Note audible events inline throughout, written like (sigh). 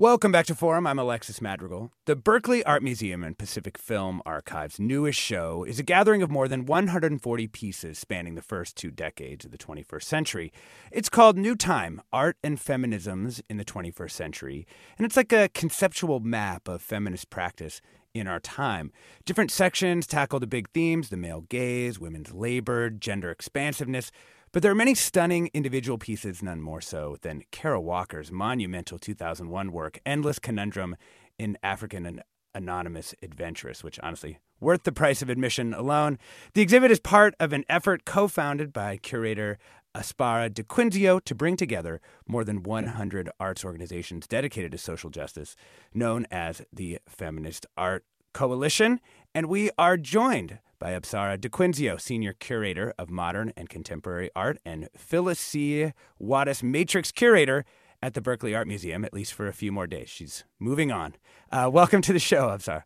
Welcome back to Forum. I'm Alexis Madrigal. The Berkeley Art Museum and Pacific Film Archive's newest show is a gathering of more than 140 pieces spanning the first two decades of the 21st century. It's called New Time Art and Feminisms in the 21st Century, and it's like a conceptual map of feminist practice in our time. Different sections tackle the big themes the male gaze, women's labor, gender expansiveness. But there are many stunning individual pieces, none more so than Kara Walker's monumental 2001 work, Endless Conundrum in African and Anonymous Adventuress, which honestly, worth the price of admission alone. The exhibit is part of an effort co founded by curator Apsara DiQuinzio to bring together more than 100 arts organizations dedicated to social justice, known as the Feminist Art Coalition. And we are joined by Apsara DiQuinzio, Senior Curator of Modern and Contemporary Art, and Phyllis C. Wattis, Matrix Curator at the Berkeley Art Museum, at least for a few more days. She's moving on. Uh, welcome to the show, Apsara.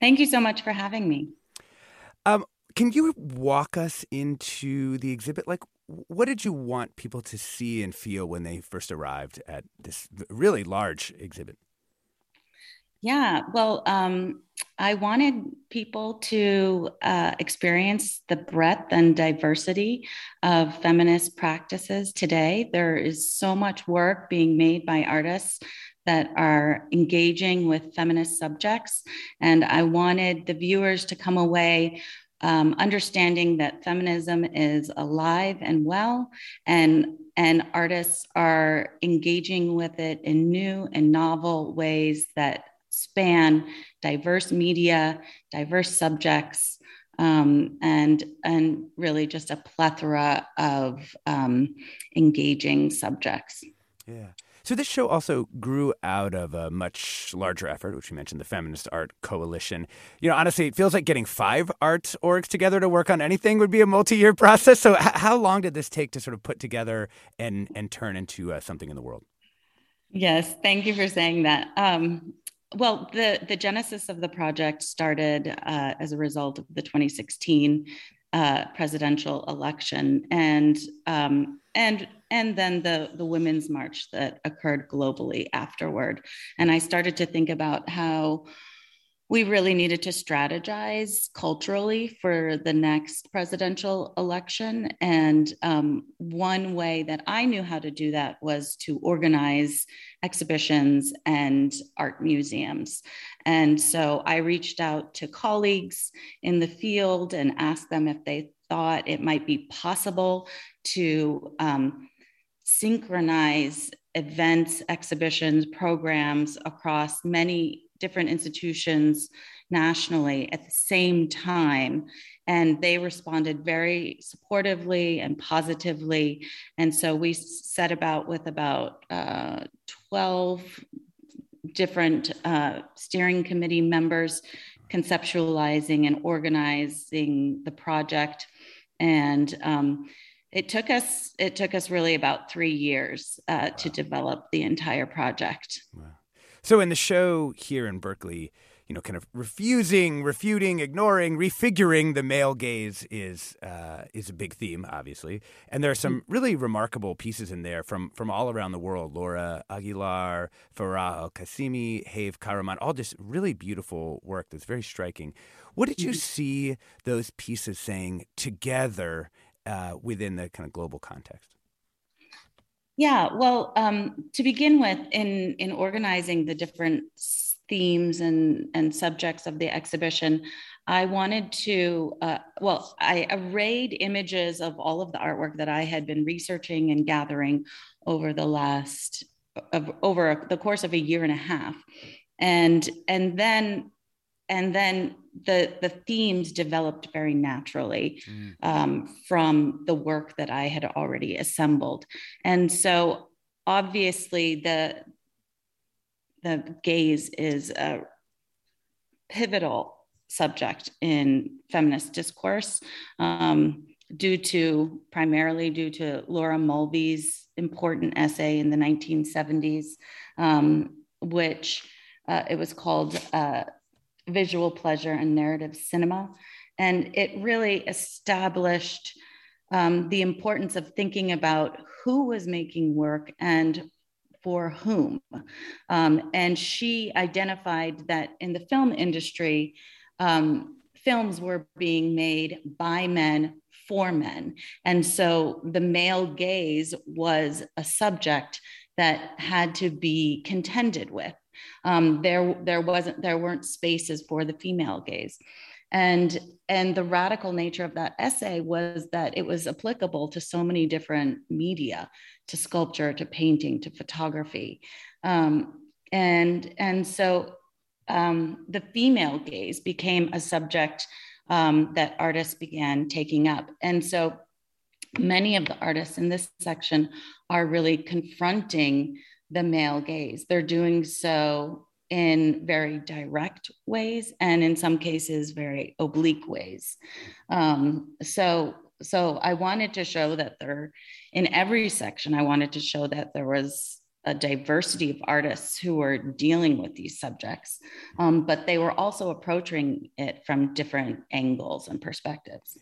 Thank you so much for having me. Um, can you walk us into the exhibit? Like, what did you want people to see and feel when they first arrived at this really large exhibit? Yeah, well, um, I wanted people to uh, experience the breadth and diversity of feminist practices today. There is so much work being made by artists that are engaging with feminist subjects. And I wanted the viewers to come away um, understanding that feminism is alive and well, and, and artists are engaging with it in new and novel ways that span diverse media, diverse subjects, um, and and really just a plethora of um, engaging subjects. Yeah. So this show also grew out of a much larger effort, which you mentioned, the Feminist Art Coalition. You know, honestly, it feels like getting five art orgs together to work on anything would be a multi-year (laughs) process. So, h- how long did this take to sort of put together and and turn into uh, something in the world? Yes, thank you for saying that. Um, well, the, the genesis of the project started uh, as a result of the 2016 uh, presidential election, and um, and and then the the women's march that occurred globally afterward. And I started to think about how we really needed to strategize culturally for the next presidential election. And um, one way that I knew how to do that was to organize exhibitions and art museums. And so I reached out to colleagues in the field and asked them if they thought it might be possible to um, synchronize events, exhibitions, programs across many different institutions nationally at the same time. And they responded very supportively and positively. And so we set about with about uh, 12 different uh, steering committee members conceptualizing and organizing the project. And um, it took us it took us really about three years uh, wow. to develop the entire project. Wow. So in the show here in Berkeley, you know, kind of refusing, refuting, ignoring, refiguring the male gaze is uh, is a big theme, obviously. And there are some mm-hmm. really remarkable pieces in there from from all around the world. Laura Aguilar, Farah Al Qasimi, Hayv Kahraman, all just really beautiful work that's very striking. What did you mm-hmm. see those pieces saying together uh, within the kind of global context? Yeah, well, um, to begin with, in in organizing the different themes and, and subjects of the exhibition, I wanted to, uh, well, I arrayed images of all of the artwork that I had been researching and gathering over the last, of, over the course of a year and a half. And, and then, and then the, the themes developed very naturally mm. um, from the work that I had already assembled. And so obviously the, the gaze is a pivotal subject in feminist discourse um, due to primarily due to Laura Mulvey's important essay in the 1970s, um, which uh, it was called uh, Visual Pleasure and Narrative Cinema. And it really established um, the importance of thinking about who was making work and for whom. Um, and she identified that in the film industry, um, films were being made by men for men. And so the male gaze was a subject that had to be contended with. Um, there, there wasn't, there weren't spaces for the female gaze. And, and the radical nature of that essay was that it was applicable to so many different media, to sculpture, to painting, to photography. Um, and, and so um, the female gaze became a subject um, that artists began taking up. And so many of the artists in this section are really confronting the male gaze. They're doing so in very direct ways and in some cases very oblique ways. Um, so so I wanted to show that there in every section, I wanted to show that there was a diversity of artists who were dealing with these subjects, um, but they were also approaching it from different angles and perspectives.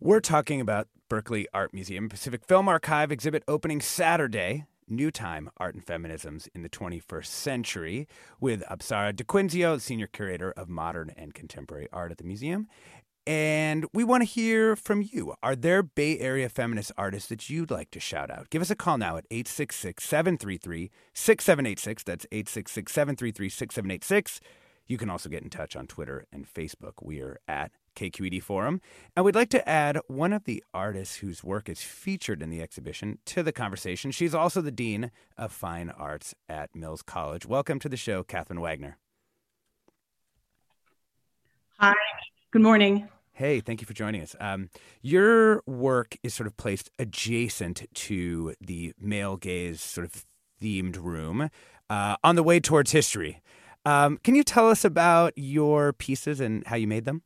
We're talking about Berkeley Art Museum Pacific Film Archive exhibit opening Saturday. New Time Art and Feminisms in the 21st Century with Apsara DiQuinzio, Senior Curator of Modern and Contemporary Art at the museum, and we want to hear from you. Are there Bay Area feminist artists that you'd like to shout out? Give us a call now at 866 733 6786. That's 866 733 6786. You can also get in touch on Twitter and Facebook. We are at KQED Forum. And we'd like to add one of the artists whose work is featured in the exhibition to the conversation. She's also the Dean of Fine Arts at Mills College. Welcome to the show, Catherine Wagner. Hi, good morning. Hey, thank you for joining us. Um, your work is sort of placed adjacent to the male gaze sort of themed room uh, on the way towards history. Um, can you tell us about your pieces and how you made them?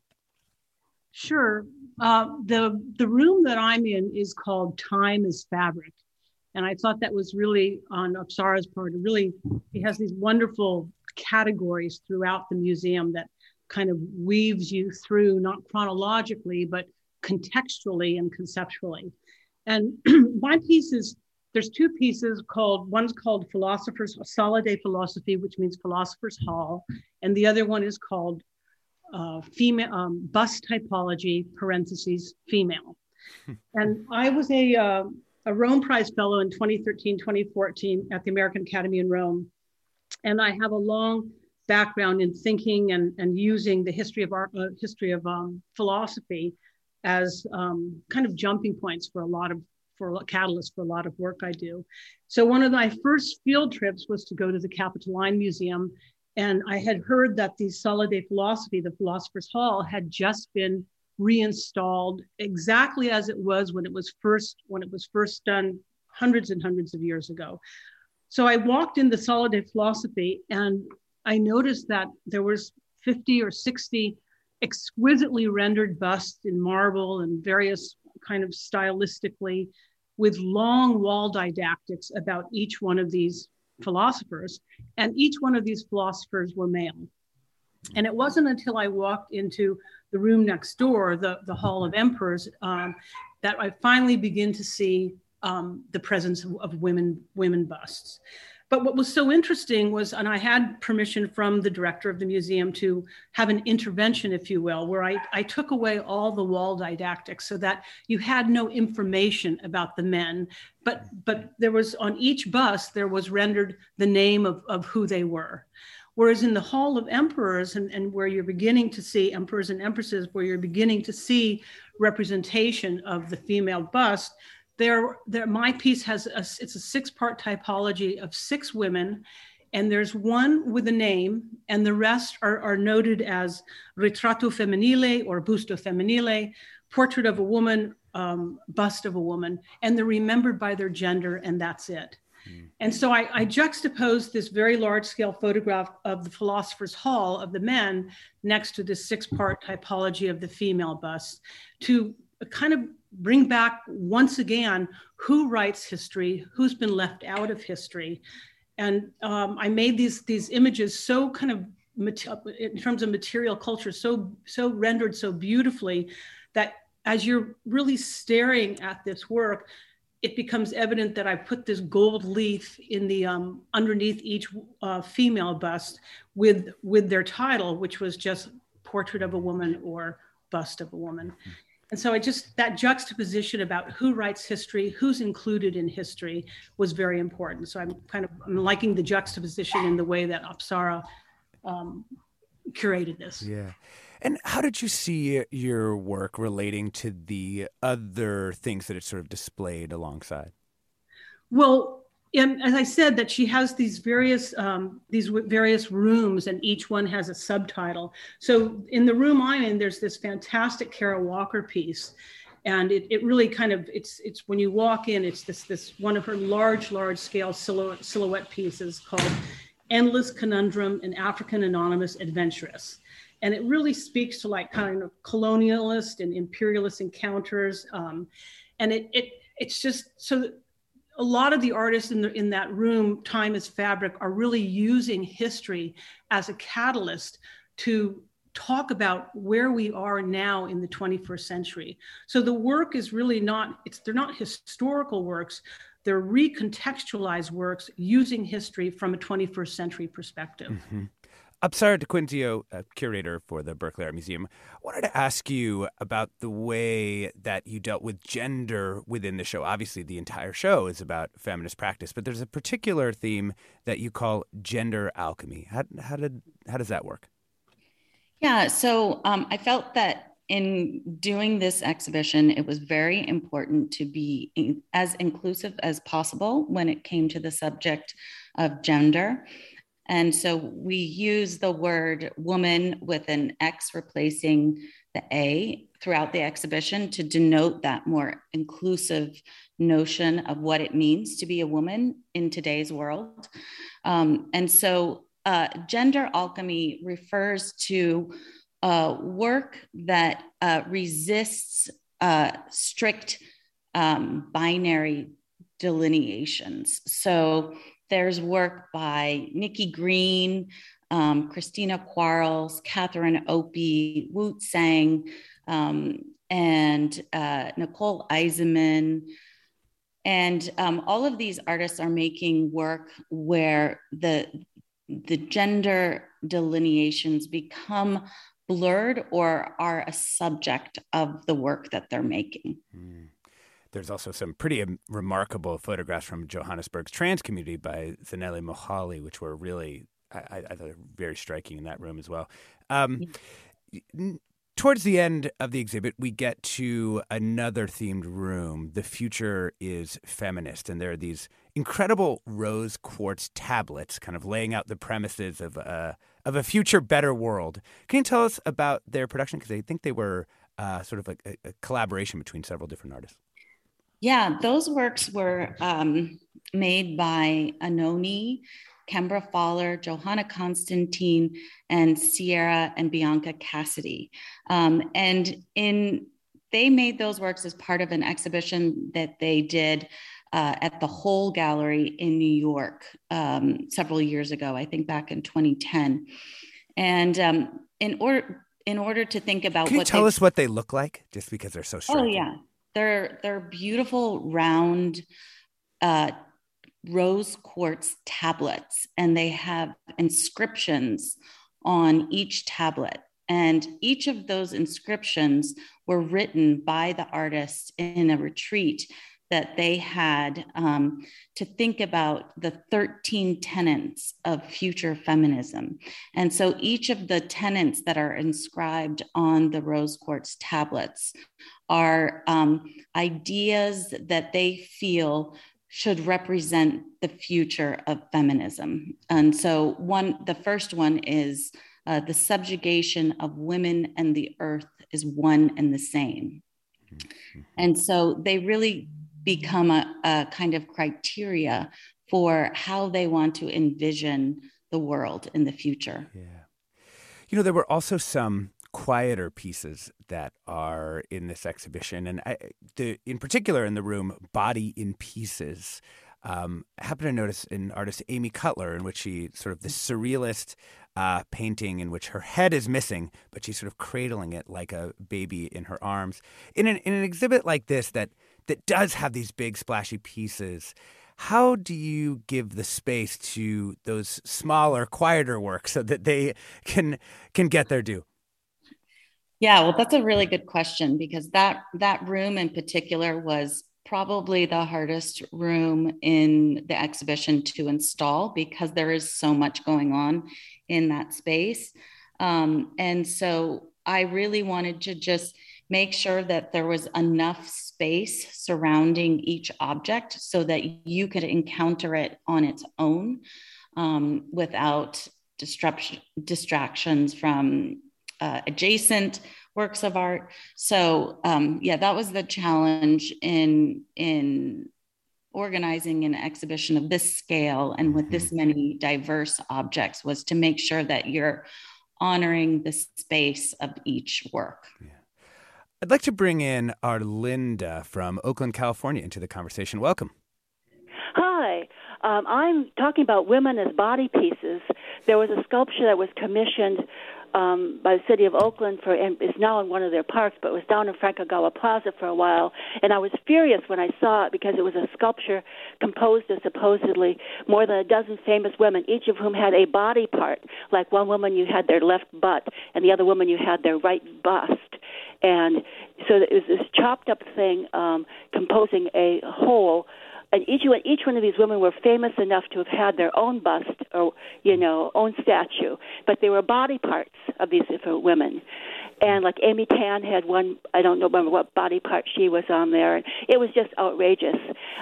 Sure. Uh, the the room that I'm in is called Time is Fabric, and I thought that was really on Apsara's part. Really, he has these wonderful categories throughout the museum that kind of weaves you through, not chronologically, but contextually and conceptually. And (clears throat) my piece is there's two pieces called one's called philosophers Sala dei Filosofi which means philosophers hall and the other one is called uh, female um, bust typology parentheses female (laughs) and i was a, uh, a rome prize fellow in 2013 2014 at the american academy in rome and i have a long background in thinking and, and using the history of art, uh, history of um, philosophy as um, kind of jumping points for a lot of for a catalyst for a lot of work I do. So one of my first field trips was to go to the Capitoline Museum, and I had heard that the Sala dei Filosofi, the Philosopher's Hall, had just been reinstalled exactly as it was when it was first when it was first done hundreds and hundreds of years ago. So I walked in the Sala dei Filosofi and I noticed that there was 50 or 60 exquisitely rendered busts in marble and various kind of stylistically with long wall didactics about each one of these philosophers and each one of these philosophers were male. And it wasn't until i walked into the room next door the, the hall of emperors um, that i finally begin to see um, the presence of, of women women busts but what was so interesting was, and I had permission from the director of the museum to have an intervention, if you will, where I, I took away all the wall didactics so that you had no information about the men. But, but there was on each bus, there was rendered the name of, of who they were. Whereas in the Hall of Emperors, and, and where you're beginning to see emperors and empresses, where you're beginning to see representation of the female bust, there, there my piece has a, it's a six-part typology of six women, and there's one with a name, and the rest are, are noted as ritratto femminile or busto femminile, portrait of a woman, um, bust of a woman, and they're remembered by their gender, and that's it. Mm. And so I, I juxtaposed this very large scale photograph of the Philosopher's Hall of the men next to this six part typology of the female bust to kind of bring back once again who writes history, who's been left out of history. And um, I made these, these images so kind of in terms of material culture, so, so rendered so beautifully that as you're really staring at this work, it becomes evident that I put this gold leaf in the um, underneath each uh, female bust with with their title, which was just portrait of a woman or bust of a woman. And so I just that juxtaposition about who writes history, who's included in history, was very important. So I'm kind of I'm liking the juxtaposition in the way that Apsara um, curated this. Yeah. And how did you see your work relating to the other things that it sort of displayed alongside? Well, and as I said, that she has these various um, these various rooms, and each one has a subtitle. So in the room I'm in, there's this fantastic Kara Walker piece, and it, it really kind of it's it's when you walk in, it's this this one of her large large scale silhouette, silhouette pieces called "Endless Conundrum: An African Anonymous Adventuress." and it really speaks to like kind of colonialist and imperialist encounters um, and it, it it's just so a lot of the artists in, the, in that room time is fabric are really using history as a catalyst to talk about where we are now in the 21st century. So the work is really not it's they're not historical works. They're recontextualized works using history from a 21st century perspective. Mm-hmm. Apsara DiQuinzio, a curator for the Berkeley Art Museum, I wanted to ask you about the way that you dealt with gender within the show. Obviously, the entire show is about feminist practice, but there's a particular theme that you call gender alchemy. How, how did how does that work? Yeah, so um, I felt that in doing this exhibition, it was very important to be in, as inclusive as possible when it came to the subject of gender. And so we use the word woman with an X replacing the A throughout the exhibition to denote that more inclusive notion of what it means to be a woman in today's world. Um, and so uh, gender alchemy refers to uh, work that uh, resists uh, strict um, binary delineations. So there's work by Nicki Green, um, Christina Quarles, Catherine Opie, Wu Tsang, um, and uh, Nicole Eisenman. And um, all of these artists are making work where the, the gender delineations become blurred or are a subject of the work that they're making. Mm. There's also some pretty remarkable photographs from Johannesburg's trans community by Zanele Muholi, which were really, I, I thought, very striking in that room as well. Um, towards the end of the exhibit, we get to another themed room. The future is feminist, and there are these incredible rose quartz tablets, kind of laying out the premises of a of a future better world. Can you tell us about their production? Because I think they were uh, sort of a, a collaboration between several different artists. Yeah, those works were um, made by Anohni, Kembra Pfahler, Johanna Constantine, and Sierra and Bianca Casady. Um, and in they made those works as part of an exhibition that they did uh, at the Hole Gallery in New York um, several years ago, I think back in 2010. And um, in order in order to think about Can what tell us what they look like, just because they're so striking. Oh yeah, they're they're beautiful round uh, rose quartz tablets, and they have inscriptions on each tablet. And each of those inscriptions were written by the artist in a retreat that they had um, to think about the 13 tenets of future feminism. And so each of the tenets that are inscribed on the rose quartz tablets are um, ideas that they feel should represent the future of feminism. And so one the first one is uh, the subjugation of women and the earth is one and the same. Mm-hmm. And so they really become a, a kind of criteria for how they want to envision the world in the future. Yeah. You know, there were also some quieter pieces that are in this exhibition, and I, the, in particular in the room, Body in Pieces. Um, I happen to notice an artist, Amy Cutler, in which she sort of the surrealist uh, painting in which her head is missing, but she's sort of cradling it like a baby in her arms. In an, in an exhibit like this that that does have these big splashy pieces, how do you give the space to those smaller, quieter works so that they can can get their due? Yeah, well, that's a really good question because that that room in particular was probably the hardest room in the exhibition to install because there is so much going on in that space. Um, and so I really wanted to just make sure that there was enough space surrounding each object so that you could encounter it on its own um, without disruption, distractions from uh, adjacent works of art. So um, yeah, that was the challenge in in organizing an exhibition of this scale and with this mm-hmm. many diverse objects was to make sure that you're honoring the space of each work. Yeah. I'd like to bring in Arlinda from Oakland, California into the conversation. Welcome. Hi. Um, I'm talking about women as body pieces. There was a sculpture that was commissioned um, by the city of Oakland for and is now in one of their parks, but was down in Frank Ogawa Plaza for a while. And I was furious when I saw it because it was a sculpture composed of supposedly more than a dozen famous women, each of whom had a body part. Like one woman, you had their left butt, and the other woman, you had their right bust. And so it was this chopped up thing um, composing a whole and each one, each one of these women were famous enough to have had their own bust or you know own statue, but they were body parts of these different women. And like Amy Tan had one, I don't know remember what body part she was on there. It was just outrageous.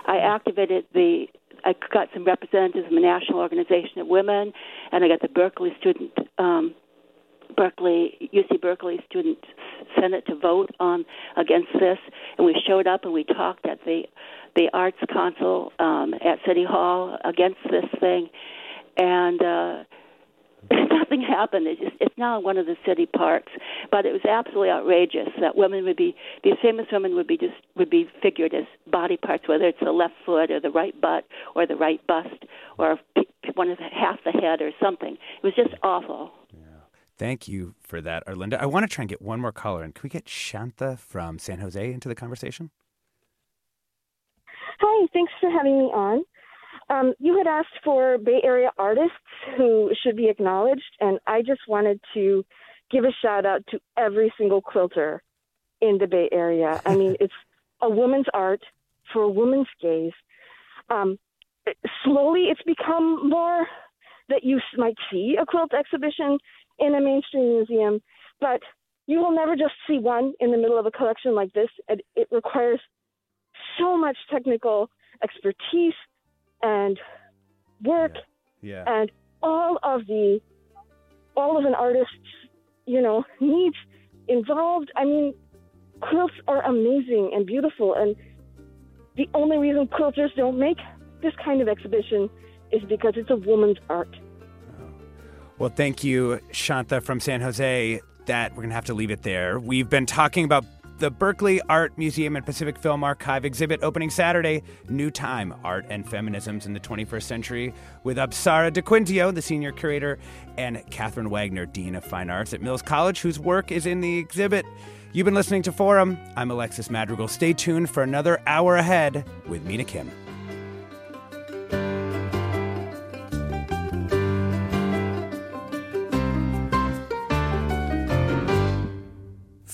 I activated the I got some representatives from the National Organization of Women, and I got the Berkeley Student um, Berkeley UC Berkeley Student Senate to vote on against this, and we showed up and we talked at the the Arts Council um, at City Hall against this thing, and uh, (laughs) nothing happened. It just, it's now one of the city parks, but it was absolutely outrageous that women would be these famous women would be just would be figured as body parts, whether it's the left foot or the right butt or the right bust or one of the, half the head or something. It was just awful. Thank you for that, Arlinda. I want to try and get one more caller and Can we get Shanta from San Jose into the conversation? Hi, thanks for having me on. Um, you had asked for Bay Area artists who should be acknowledged, and I just wanted to give a shout out to every single quilter in the Bay Area. I mean, (laughs) it's a woman's art for a woman's gaze. Um, slowly, it's become more that you might see a quilt exhibition in a mainstream museum, but you will never just see one in the middle of a collection like this. It, it requires so much technical expertise and work yeah. yeah. and all of the all of an artist's you know needs involved i mean quilts are amazing and beautiful and the only reason quilters don't make this kind of exhibition is because it's a woman's art well thank you shanta from san jose that we're going to have to leave it there we've been talking about the Berkeley Art Museum and Pacific Film Archive exhibit opening Saturday, New Time Art and Feminisms in the 21st Century, with Apsara DiQuinzio, the senior curator, and Catherine Wagner, Dean of Fine Arts at Mills College, whose work is in the exhibit. You've been listening to Forum. I'm Alexis Madrigal. Stay tuned for another hour ahead with Mina Kim.